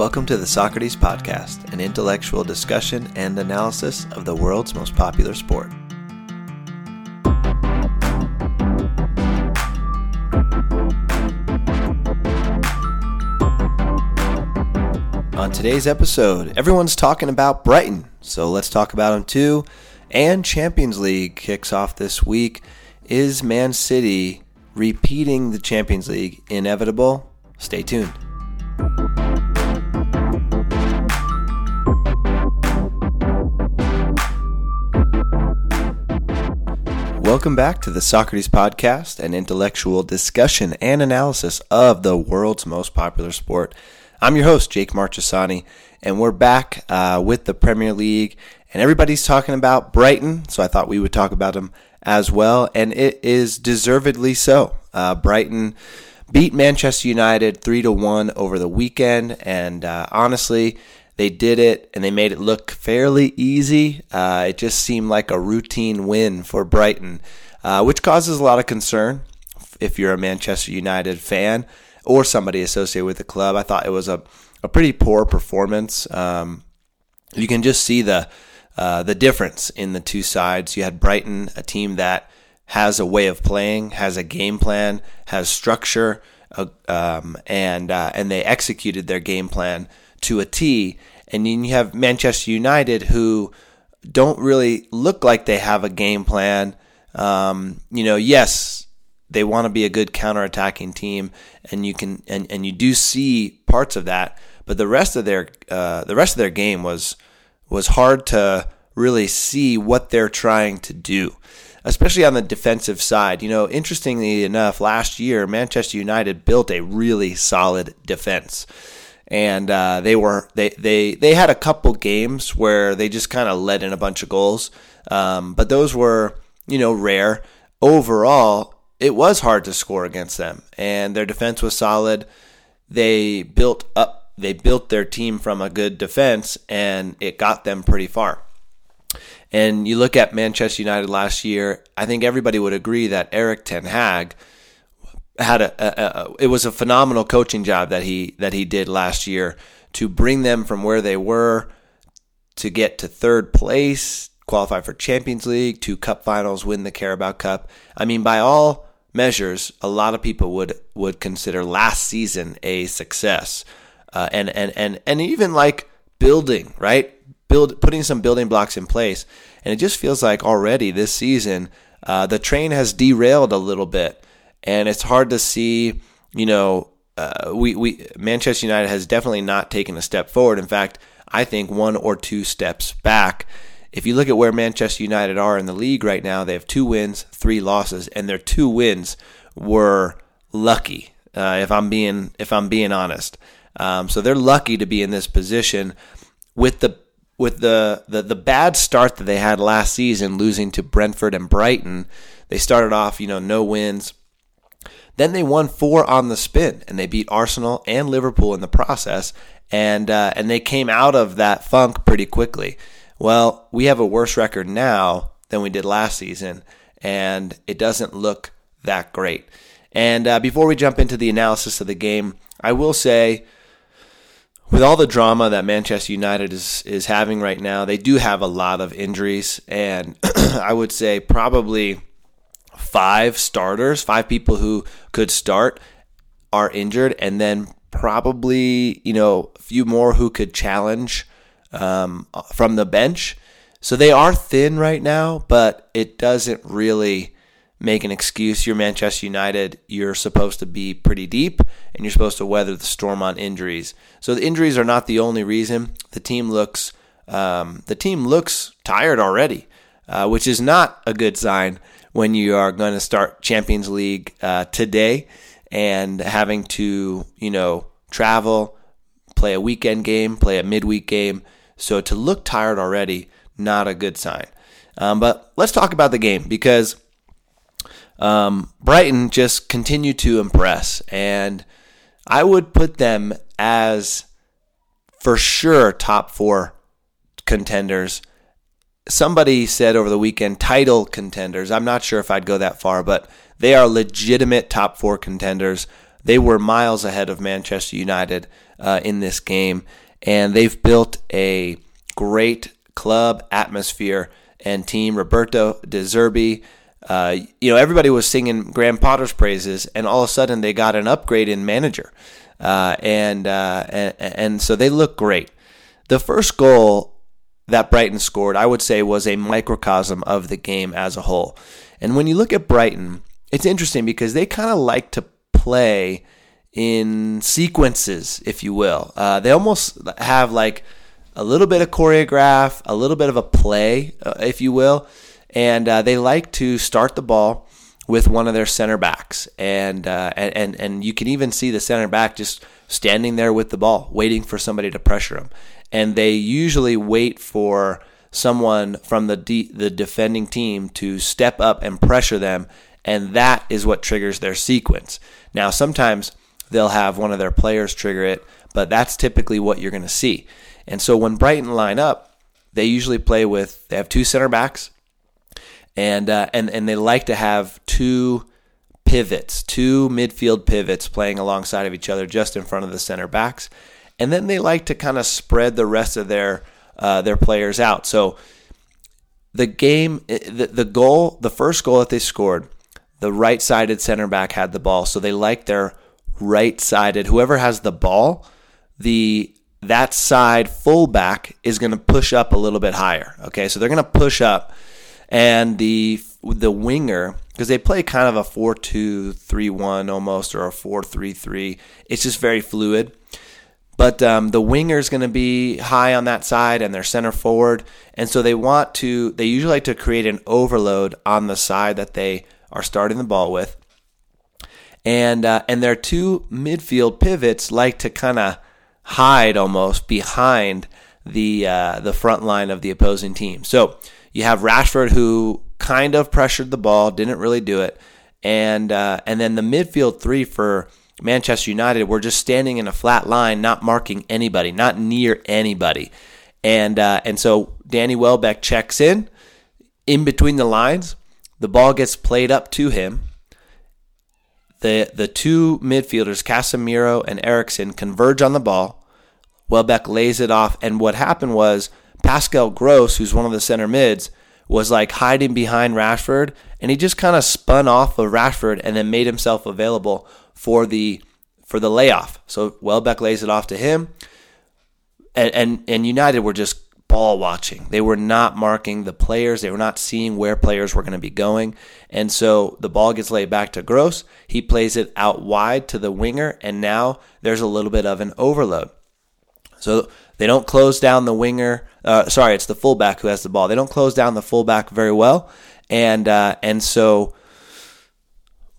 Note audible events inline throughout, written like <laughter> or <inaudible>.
Welcome to the Socrates Podcast, an intellectual discussion and analysis of the world's most popular sport. On today's episode, everyone's talking about Brighton, so let's talk about them too. And Champions League kicks off this week. Is Man City repeating the Champions League inevitable? Stay tuned. Welcome back to the Socrates Podcast, an intellectual discussion and analysis of the world's most popular sport. I'm your host, Jake Marchesani, and we're back uh, with the Premier League. And everybody's talking about Brighton, so I thought we would talk about them as well. And it is deservedly so. Uh, Brighton beat Manchester United three to one over the weekend, and uh, honestly, they did it and they made it look fairly easy. Uh, it just seemed like a routine win for Brighton, uh, which causes a lot of concern if you're a Manchester United fan or somebody associated with the club. I thought it was a, a pretty poor performance. Um, you can just see the uh, the difference in the two sides. You had Brighton, a team that has a way of playing, has a game plan, has structure, uh, um, and uh, and they executed their game plan to a T. And then you have Manchester United who don't really look like they have a game plan. Um, you know, yes, they want to be a good counterattacking team, and you can and, and you do see parts of that. But the rest of their uh, the rest of their game was was hard to really see what they're trying to do, especially on the defensive side. You know, interestingly enough, last year Manchester United built a really solid defense and uh, they were they they they had a couple games where they just kind of let in a bunch of goals, um, but those were you know rare. Overall, it was hard to score against them, and their defense was solid. They built up they built their team from a good defense, and it got them pretty far. And you look at Manchester United last year, I think everybody would agree that Erik Ten Hag had a, a, a, it was a phenomenal coaching job that he that he did last year to bring them from where they were to get to third place, qualify for Champions League, two cup finals, win the Carabao Cup. I mean, by all measures, a lot of people would would consider last season a success, uh, and and and and even like building right, build putting some building blocks in place, and it just feels like already this season uh, the train has derailed a little bit and it's hard to see. You know, uh, we we Manchester United has definitely not taken a step forward. In fact, I think one or two steps back. If you look at where Manchester United are in the league right now, they have two wins, three losses, and their two wins were lucky. Uh, if I'm being if I'm being honest, um, so they're lucky to be in this position with the with the, the the bad start that they had last season, losing to Brentford and Brighton. They started off, you know, no wins, then they won four on the spin, and they beat Arsenal and Liverpool in the process, and uh, and they came out of that funk pretty quickly. Well, we have a worse record now than we did last season, and it doesn't look that great. And uh, before we jump into the analysis of the game, I will say, with all the drama that Manchester United is is having right now, they do have a lot of injuries, and <clears throat> I would say probably five starters, five people who could start are injured, and then probably you know a few more who could challenge um, from the bench. So they are thin right now, but it doesn't really make an excuse. You're Manchester United. You're supposed to be pretty deep, and you're supposed to weather the storm on injuries. So the injuries are not the only reason. The team looks um, the team looks tired already, uh, which is not a good sign when you are going to start Champions League uh, today and having to, you know, travel, play a weekend game, play a midweek game. So to look tired already, not a good sign. Um, but let's talk about the game because um, Brighton just continued to impress, and I would put them as for sure top four contenders somebody said over the weekend title contenders. I'm not sure if I'd go that far, but they are legitimate top four contenders. they were miles ahead of Manchester United uh, in this game, and they've built a great club atmosphere and team. Roberto De Zerbi, uh, you know, everybody was singing Graham Potter's praises, and all of a sudden they got an upgrade in manager, uh, and, uh, and and so they look great. The first goal that Brighton scored, I would say, was a microcosm of the game as a whole. And when you look at Brighton, it's interesting because they kind of like to play in sequences, if you will. Uh, they almost have like a little bit of choreograph, a little bit of a play, uh, if you will, and uh, they like to start the ball with one of their center backs, and uh, and and you can even see the center back just standing there with the ball, waiting for somebody to pressure him, and they usually wait for someone from the de- the defending team to step up and pressure them, and that is what triggers their sequence. Now, sometimes they'll have one of their players trigger it, but that's typically what you're going to see. And so when Brighton line up, they usually play with they have two center backs, and uh, and and they like to have two pivots, two midfield pivots playing alongside of each other just in front of the center backs, and then they like to kind of spread the rest of their uh, their players out. So the game, the, the goal, the first goal that they scored, the right sided center back had the ball. So they like their right sided, whoever has the ball, the that side fullback is going to push up a little bit higher. Okay, so they're going to push up, and the the winger because they play kind of a four two three one almost or a four three three. It's just very fluid. But um, the winger is going to be high on that side, and their center forward, and so they want to. They usually like to create an overload on the side that they are starting the ball with, and uh, and their two midfield pivots like to kind of hide almost behind the uh, the front line of the opposing team. So you have Rashford who kind of pressured the ball, didn't really do it, and uh, and then the midfield three for Manchester United were just standing in a flat line, not marking anybody, not near anybody. And uh, and so Danny Welbeck checks in in between the lines. The ball gets played up to him. The the two midfielders, Casemiro and Eriksen, converge on the ball. Welbeck lays it off, and what happened was Pascal Gross, who's one of the center mids, was like hiding behind Rashford, and he just kind of spun off of Rashford and then made himself available for the for the layoff. So Welbeck lays it off to him, and and, and United were just ball watching. They were not marking the players. They were not seeing where players were going to be going. And so the ball gets laid back to Gross. He plays it out wide to the winger, and now there's a little bit of an overload. So they don't close down the winger. Uh, sorry, it's the fullback who has the ball. They don't close down the fullback very well, and uh, and so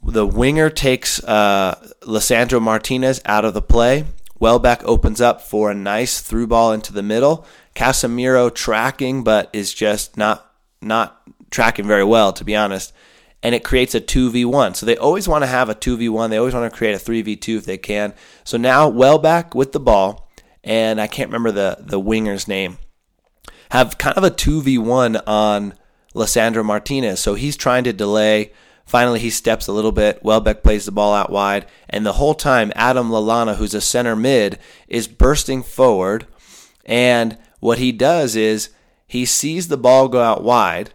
the winger takes uh, Lisandro Martinez out of the play. Welbeck opens up for a nice through ball into the middle. Casemiro tracking, but is just not not tracking very well, to be honest. And it creates a 2v1. So they always want to have a 2v1. They always want to create a 3v2 if they can. So now Welbeck with the ball, and I can't remember the, the winger's name, have kind of a 2v1 on Lisandro Martinez. So he's trying to delay Finally, he steps a little bit. Welbeck plays the ball out wide. And the whole time, Adam Lallana, who's a center mid, is bursting forward. And what he does is he sees the ball go out wide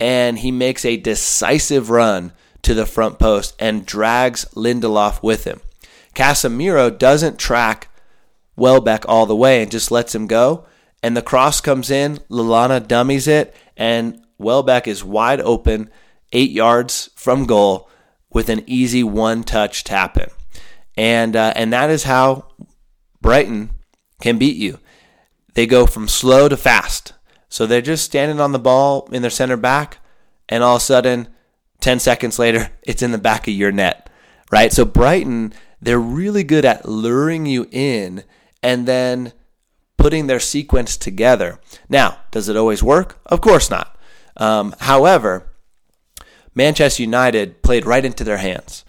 and he makes a decisive run to the front post and drags Lindelof with him. Casemiro doesn't track Welbeck all the way and just lets him go. And the cross comes in, Lallana dummies it, and Welbeck is wide open eight yards from goal with an easy one touch tap in. And, uh, and that is how Brighton can beat you. They go from slow to fast. So they're just standing on the ball in their center back, and all of a sudden, 10 seconds later, <laughs> it's in the back of your net, right? So Brighton, they're really good at luring you in and then putting their sequence together. Now, does it always work? Of course not. Um, however, Manchester United played right into their hands.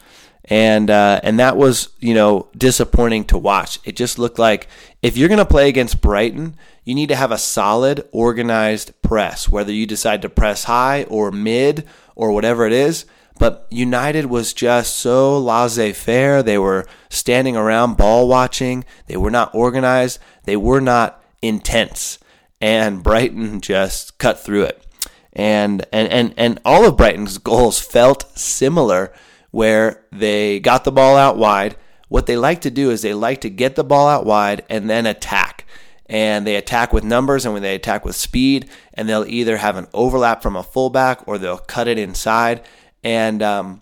And uh, and that was you know disappointing to watch. It just looked like if you're going to play against Brighton, you need to have a solid, organized press. Whether you decide to press high or mid or whatever it is, But United was just so laissez faire. They were standing around ball watching. They were not organized. They were not intense. And Brighton just cut through it. And, and, and, and all of Brighton's goals felt similar where they got the ball out wide. What they like to do is they like to get the ball out wide and then attack. And they attack with numbers and when they attack with speed, and they'll either have an overlap from a fullback or they'll cut it inside. And um,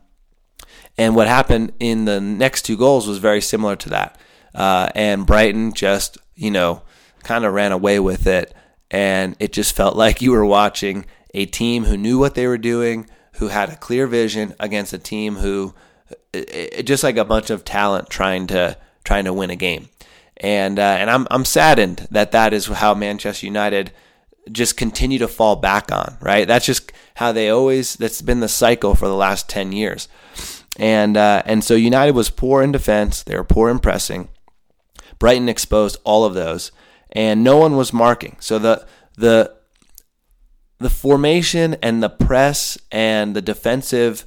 and what happened in the next two goals was very similar to that. Uh, and Brighton just, you know, kind of ran away with it. And it just felt <laughs> like you were watching a team who knew what they were doing, who had a clear vision against a team who, it, just like a bunch of talent trying to trying to win a game. And uh, and I'm I'm saddened that that is how Manchester United just continue to fall back on. Right, that's just how they always. That's been the cycle for the last ten years. And uh, and so United was poor in defense. They were poor in pressing. Brighton exposed all of those, and no one was marking. So the the the formation and the press and the defensive,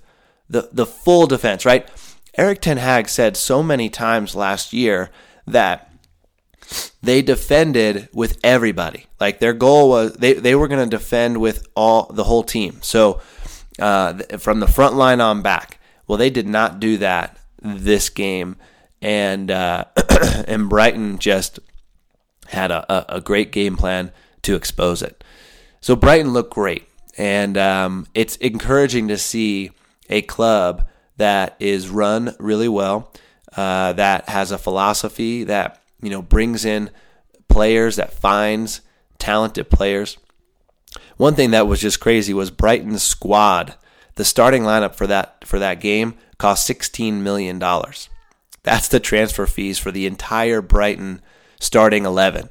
the the full defense, right? Erik Ten Hag said so many times last year that they defended with everybody. Like their goal was they, they were going to defend with all the whole team. So uh, from the front line on back. Well, they did not do that this game, and uh, <clears throat> and Brighton just had a, a great game plan to expose it. So Brighton looked great, and um, it's encouraging to see a club that is run really well, uh, that has a philosophy that you know brings in players, that finds talented players. One thing that was just crazy was Brighton's squad. The starting lineup for that for that game cost sixteen million dollars. That's the transfer fees for the entire Brighton starting eleven.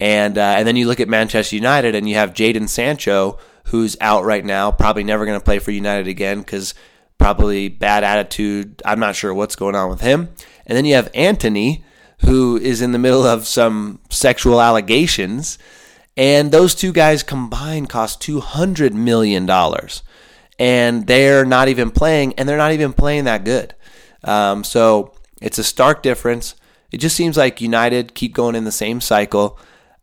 And uh, and then you look at Manchester United and you have Jadon Sancho who's out right now, probably never going to play for United again because probably bad attitude. I'm not sure what's going on with him. And then you have Antony who is in the middle of some sexual allegations. And those two guys combined cost $200 million. And they're not even playing, and they're not even playing that good. Um, so it's a stark difference. It just seems like United keep going in the same cycle.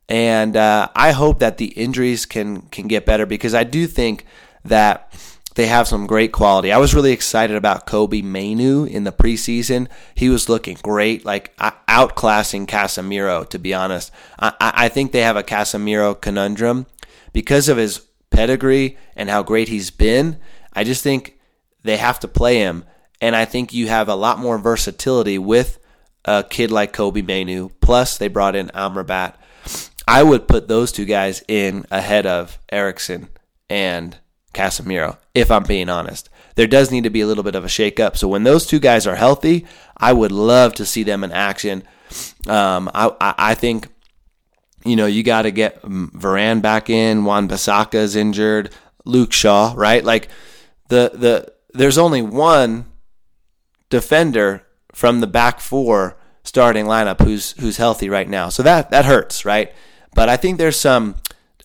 And uh, I hope that the injuries can can get better because I do think that they have some great quality. I was really excited about Kobbie Mainoo in the preseason. He was looking great, like outclassing Casemiro, to be honest. I, I think they have a Casemiro conundrum because of his pedigree and how great he's been. I just think they have to play him. And I think you have a lot more versatility with a kid like Kobbie Mainoo. Plus, they brought in Amrabat. I would put those two guys in ahead of Eriksen and Casemiro, if I'm being honest. There does need to be a little bit of a shakeup. So when those two guys are healthy, I would love to see them in action. Um, I, I, think, you know, you got to get Varan back in. Wan-Bissaka is injured. Luke Shaw, right? Like the the there's only one defender from the back four starting lineup who's who's healthy right now. So that that hurts, right? But I think there's some.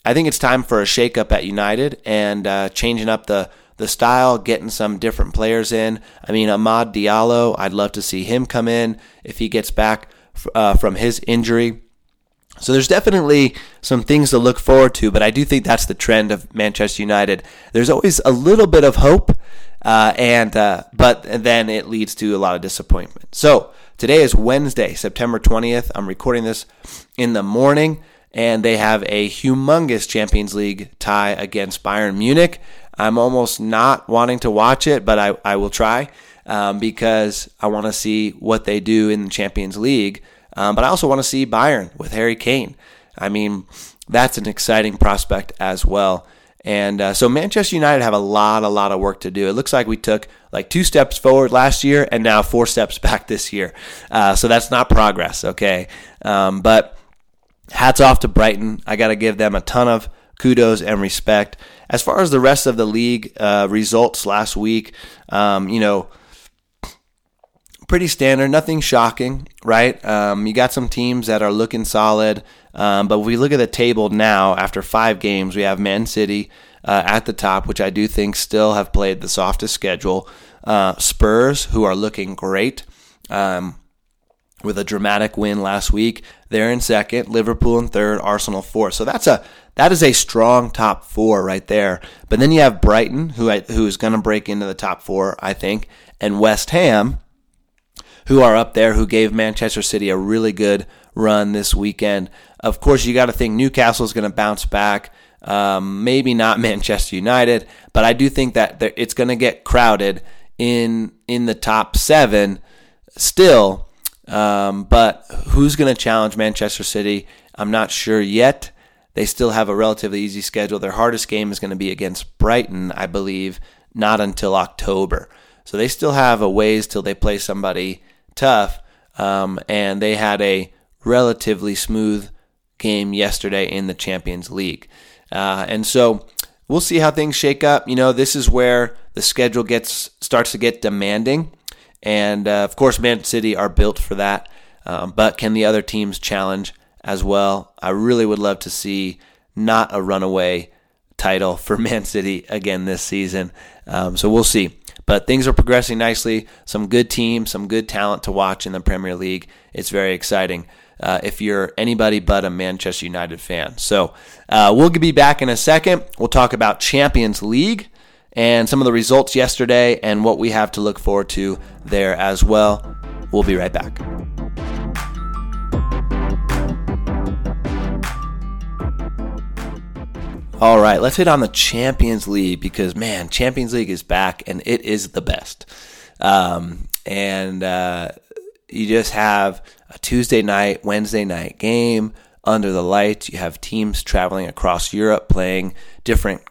I think it's time for a shakeup at United and uh, changing up the the style, getting some different players in. I mean, Amad Diallo, I'd love to see him come in if he gets back uh, from his injury. So there's definitely some things to look forward to, but I do think that's the trend of Manchester United. There's always a little bit of hope, uh, and uh, but then it leads to a lot of disappointment. So today is Wednesday, September 20th. I'm recording this in the morning and they have a humongous Champions League tie against Bayern Munich. I'm almost not wanting to watch it, but I, I will try um, because I want to see what they do in the Champions League. Um, but I also want to see Bayern with Harry Kane. I mean, that's an exciting prospect as well. And uh, so Manchester United have a lot, a lot of work to do. It looks like we took like two steps forward last year and now four steps <laughs> back this year. Uh, so that's not progress, okay? Um, but hats off to Brighton. I got to give them a ton of kudos and respect. As far as the rest of the league uh, results last week, um, you know, pretty standard, nothing shocking, right? Um, you got some teams that are looking solid, um, but if we look at the table now, after five games, we have Man City uh, at the top, which I do think still have played the softest schedule. Uh, Spurs, who are looking great. Um, with a dramatic win last week. They're in second, Liverpool in third, Arsenal fourth. So that's a that is a strong top four right there. But then you have Brighton, who I, who is going to break into the top four, I think, and West Ham, who are up there, who gave Manchester City a really good run this weekend. Of course, you got to think Newcastle is going to bounce back. Um, maybe not <laughs> Manchester United, but I do think that it's going to get crowded in in the top seven still um, but who's going to challenge Manchester City? I'm not sure yet. They still have a relatively easy schedule. Their hardest game is going to be against Brighton, I believe, not until October. So they still have a ways till they play somebody tough. Um, and they had a relatively smooth game yesterday in the Champions League. Uh, and so we'll see how things shake up. You know, this is where the schedule gets starts to get demanding. And uh, of course, Man City are built for that. Um, but can the other teams challenge as well? I really would love to see not a runaway title <laughs> for Man City again this season. Um, so we'll see. But things are progressing nicely. Some good teams, some good talent to watch in the Premier League. It's very exciting. Uh, if you're anybody but a Manchester United fan. So uh, we'll be back in a second. We'll talk about Champions League and some of the results yesterday and what we have to look forward to there as well. We'll be right back. All right, let's hit on the Champions League because, man, Champions League is back and it is the best. Um, and uh, you just have a Tuesday night, Wednesday night game under the lights. You have teams traveling across Europe playing different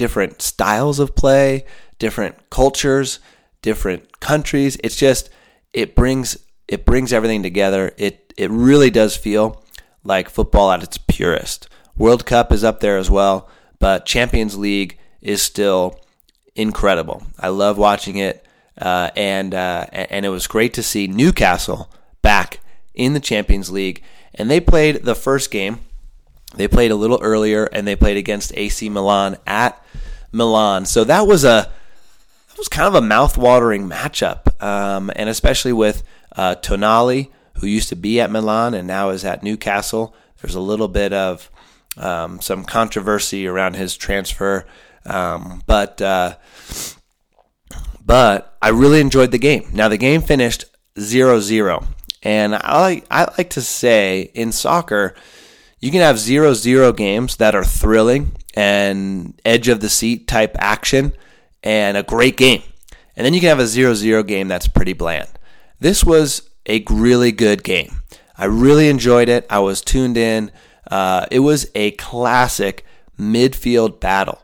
different styles of play, different cultures, different countries. It's just it brings it brings everything together. It it really does feel like football at its purest. World Cup is up there as well, but Champions League is still incredible. I love watching it, uh, and uh, and it was great to see Newcastle back in the Champions League. And they played the first game. They played a little earlier, and they played against AC Milan at Milan. So that was a that was kind of a mouth-watering matchup, um, and especially with uh, Tonali, who used to be at Milan and now is at Newcastle. There's a little bit of um, some controversy around his transfer, um, but uh, but I really enjoyed the game. Now the game finished 0-0, and I I like to say in soccer you can have 0-0 games that are thrilling and edge of the seat type action and a great game. And then you can have a 0 0 game that's pretty bland. This was a really good game. I really enjoyed it. I was tuned in. Uh, it was a classic midfield battle.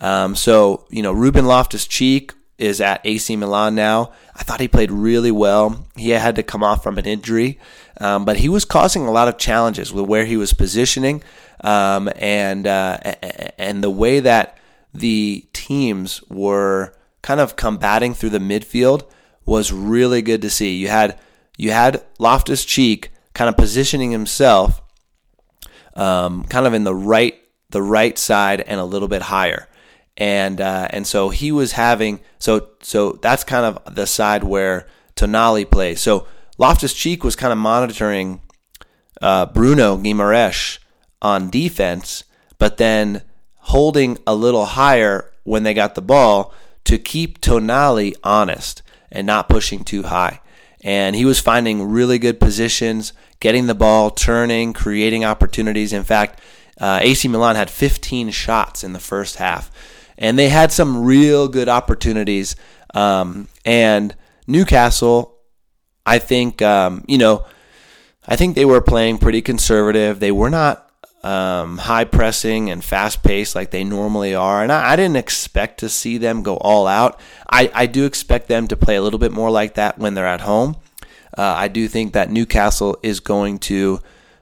Um, so, you know, Ruben Loftus Cheek is at AC Milan now. I thought he played really well. He had to come off from an injury, um, but he was causing a lot of challenges with where he was positioning um, and uh, and the way that the teams were kind of combating through the midfield was really good to see. You had you had Loftus Cheek kind of positioning himself, um, kind of in the right the right side and a little bit higher, and uh, and so he was having so so that's kind of the side where Tonali plays. So Loftus Cheek was kind of monitoring uh, Bruno Guimaraes on defense, but then holding a little higher when they got the ball to keep Tonali honest and not pushing too high. And he was finding really good positions, getting the ball, turning, creating opportunities. In fact, uh, AC Milan had 15 shots in the first half, and they had some real good opportunities. Um, and Newcastle, I think, um, you know, I think they were playing pretty conservative. They were not um, high pressing and fast paced like they normally are. And I, I, didn't expect to see them go all out. I, I do expect them to play a little bit more like that when they're at home. Uh, I do think that Newcastle is going to,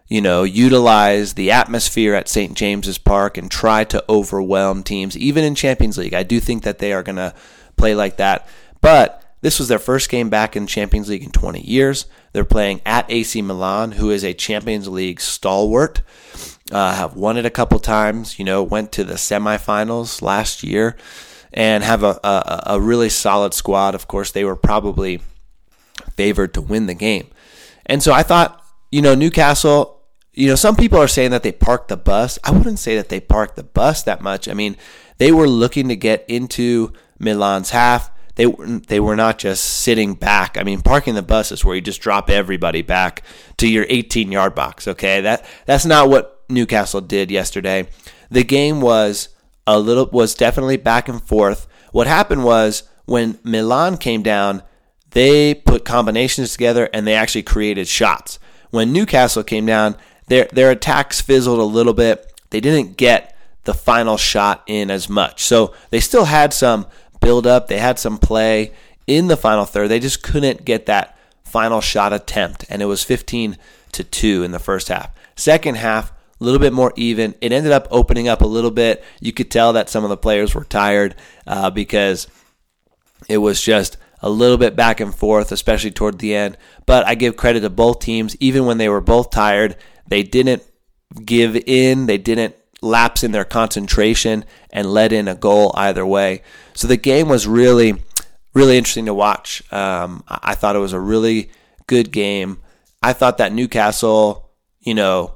you know, utilize the atmosphere at St. James's Park and try to overwhelm teams, even in Champions League. I do think that they are going to play like that. But This was their first game back in Champions League in 20 years. They're playing at AC Milan, who is a Champions League stalwart. Uh, have won it a couple times. You know, went to the semifinals last year, and have a, a, a really solid squad. Of course, they were probably favored to win the game, and so I thought, you know, Newcastle. You know, some people are saying that they parked the bus. I wouldn't say that they parked the bus that much. I mean, they were looking to get into Milan's half they they were not just sitting back. I mean, parking the bus is where you just drop everybody back to your 18 yard box. Okay, that that's not what Newcastle did yesterday. The game was a little was definitely back and forth. What happened was when Milan came down, they put combinations together and they actually created shots. When Newcastle came down, their their attacks fizzled a little bit. They didn't get the final shot in as much. So they still had some build up. They had some play in the final third. They just couldn't get that final shot attempt, and it was 15 to 2 in the first half. Second half, a little bit more even. It ended up opening up a little bit. You could tell that some of the players were tired uh, because it was just a little bit back and forth, especially toward the end. But I give credit to both teams. Even when they were both tired, they didn't give in. They didn't lapse in their concentration and let in a goal either way. So the game was really, really interesting to watch. Um, I thought it was a really good game. I thought that Newcastle, you know,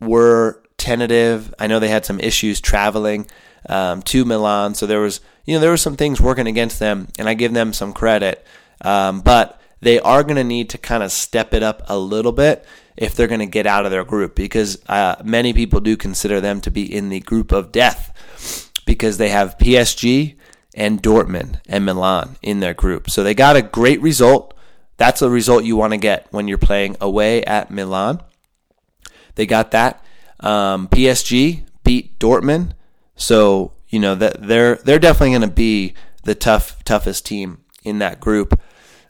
were tentative. I know they had some issues traveling um, to Milan, so there was, you know, there were some things working against them, and I give them some credit. Um, but they are going to need to kind of step it up a little bit if they're going to get out of their group because uh, many people do consider them to be in the group of death because they have PSG and Dortmund and Milan in their group. So they got a great result. That's a result you want to get when you're playing away at Milan. They got that. Um, PSG beat Dortmund, so you know that they're they're definitely going to be the tough toughest team in that group.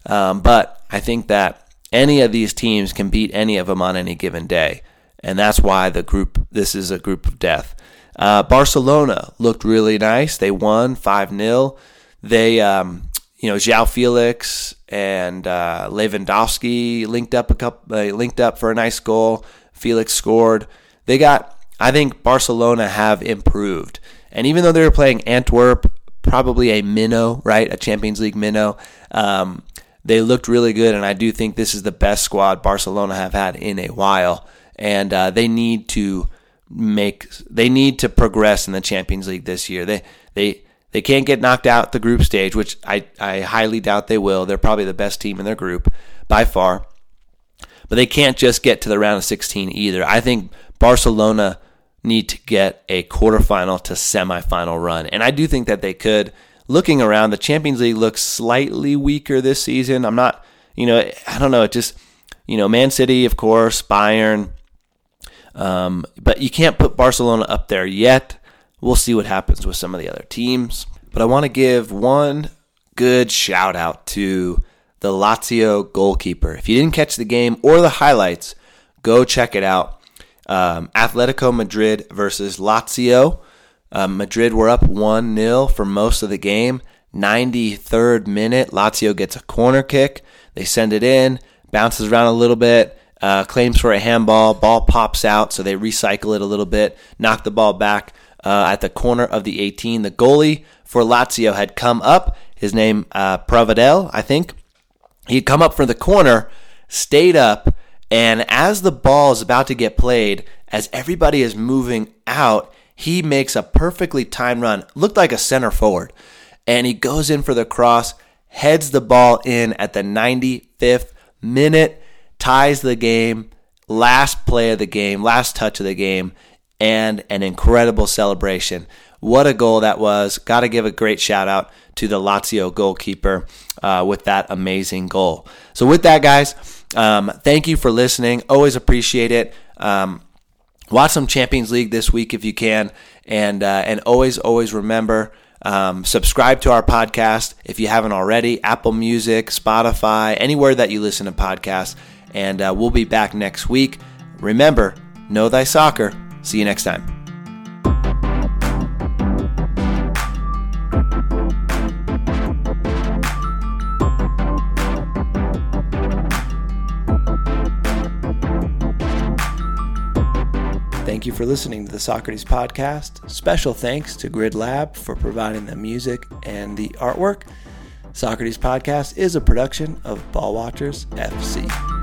Um, but I think that any of these teams can beat any of them on any given day. And that's why the group, this is a group of death. Uh, Barcelona looked really nice. They won 5 0. They, um, you know, João Felix and uh, Lewandowski linked up a couple, uh, linked up for a nice goal. Felix scored. They got, I think Barcelona have improved. And even though they were playing Antwerp, probably a minnow, right? A Champions League minnow. Um, they looked really good, and I do think this is the best squad Barcelona have had in a while. And uh, they need to make they need to progress in the Champions League this year. They they they can't get knocked out the group stage, which I, I highly doubt they will. They're probably the best team in their group by far. But they can't just get to the round of 16 either. I think Barcelona need to get a quarterfinal to semifinal run. And I do think that they could looking around, the Champions League looks slightly weaker this season. I'm not, you know, I don't know. It just, you know, Man City, of course, Bayern, um, but you can't put Barcelona up there yet. We'll see what happens with some of the other teams. But I want to give one good shout out to the Lazio goalkeeper. If you didn't catch the game or the highlights, go check it out. Um, Atletico Madrid versus Lazio. Um, Madrid were up 1 0 for most of the game. 93rd minute, Lazio gets a corner kick. They send it in, bounces around a little bit, uh, claims for a handball. Ball pops out, so they recycle it a little bit, knock the ball back uh, at the corner of the 18. The goalie for Lazio had come up. His name, uh, I think. He'd come up for the corner, stayed up, and as the ball is about to get played, as everybody is moving out, he makes a perfectly timed run, looked like a center forward, and he goes in for the cross, heads the ball in at the 95th minute, ties the game, last play of the game, last touch of the game, and an incredible celebration. What a goal that was. Got to give a great shout out to the Lazio goalkeeper uh, with that amazing goal. So, with that, guys, um, thank you for listening. Always appreciate it. Um, watch some Champions League this week if you can, and uh, and always always remember. Um, subscribe to our podcast if you haven't already. Apple Music, Spotify, anywhere that you listen to podcasts. And uh, we'll be back next week. Remember, know thy soccer. See you next time. You for listening to the Socrates podcast. Special thanks to Grid Lab for providing the music and the artwork. Socrates podcast is a production of Ball Watchers FC.